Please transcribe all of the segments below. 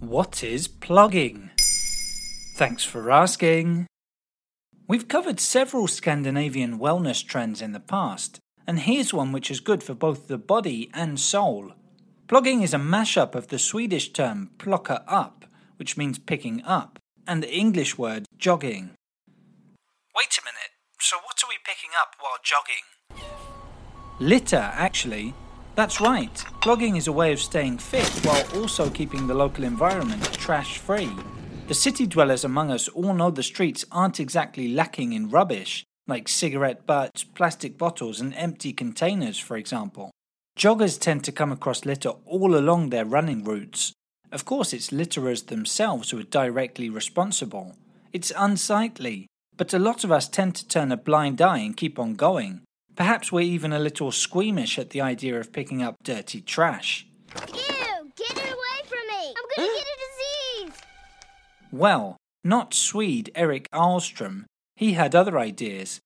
What is plogging? Thanks for asking. We've covered several Scandinavian wellness trends in the past, and here's one which is good for both the body and soul. Plogging is a mashup of the Swedish term plocka up, which means picking up, and the English word jogging. Wait a minute, so what are we picking up while jogging? Litter, actually. That's right, plogging is a way of staying fit while also keeping the local environment trash free. The city dwellers among us all know the streets aren't exactly lacking in rubbish, like cigarette butts, plastic bottles, and empty containers, for example. Joggers tend to come across litter all along their running routes. Of course, it's litterers themselves who are directly responsible. It's unsightly, but a lot of us tend to turn a blind eye and keep on going. Perhaps we're even a little squeamish at the idea of picking up dirty trash. Ew! Get it away from me! I'm gonna get a disease! Well, not Swede Eric Ahlstrom. He had other ideas.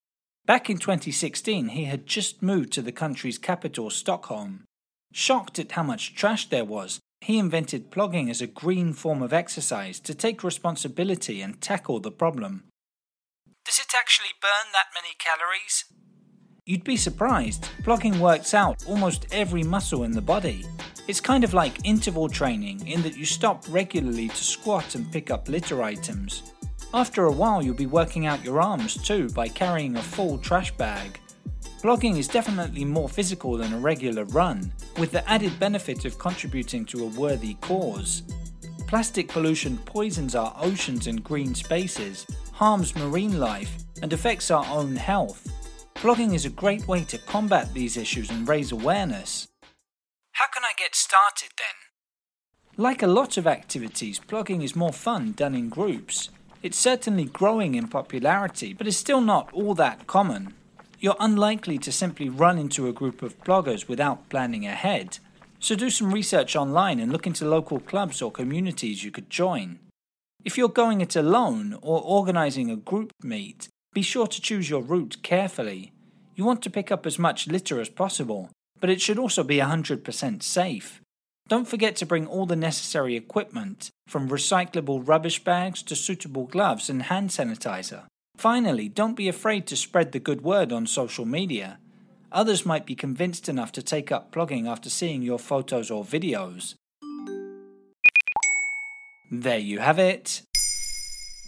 Back in 2016, he had just moved to the country's capital, Stockholm. Shocked at how much trash there was, he invented plogging as a green form of exercise to take responsibility and tackle the problem. Does it actually burn that many calories? You'd be surprised. plogging works out almost every muscle in the body. It's kind of like interval training in that you stop regularly to squat and pick up litter items. After a while, you'll be working out your arms too by carrying a full trash bag. Plogging is definitely more physical than a regular run, with the added benefit of contributing to a worthy cause. Plastic pollution poisons our oceans and green spaces, harms marine life, and affects our own health. Plogging is a great way to combat these issues and raise awareness. How can I get started then? Like a lot of activities, plogging is more fun done in groups. It's certainly growing in popularity, but is still not all that common. You're unlikely to simply run into a group of ploggers without planning ahead, so do some research online and look into local clubs or communities you could join. If you're going it alone or organizing a group meet, be sure to choose your route carefully. You want to pick up as much litter as possible, but it should also be 100% safe. Don't forget to bring all the necessary equipment, from recyclable rubbish bags to suitable gloves and hand sanitizer. Finally, don't be afraid to spread the good word on social media. Others might be convinced enough to take up plogging after seeing your photos or videos. There you have it.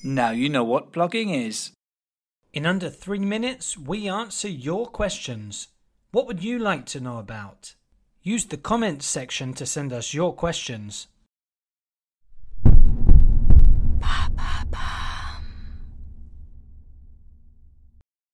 Now you know what plogging is. In under three minutes, we answer your questions. What would you like to know about? Use the comments section to send us your questions.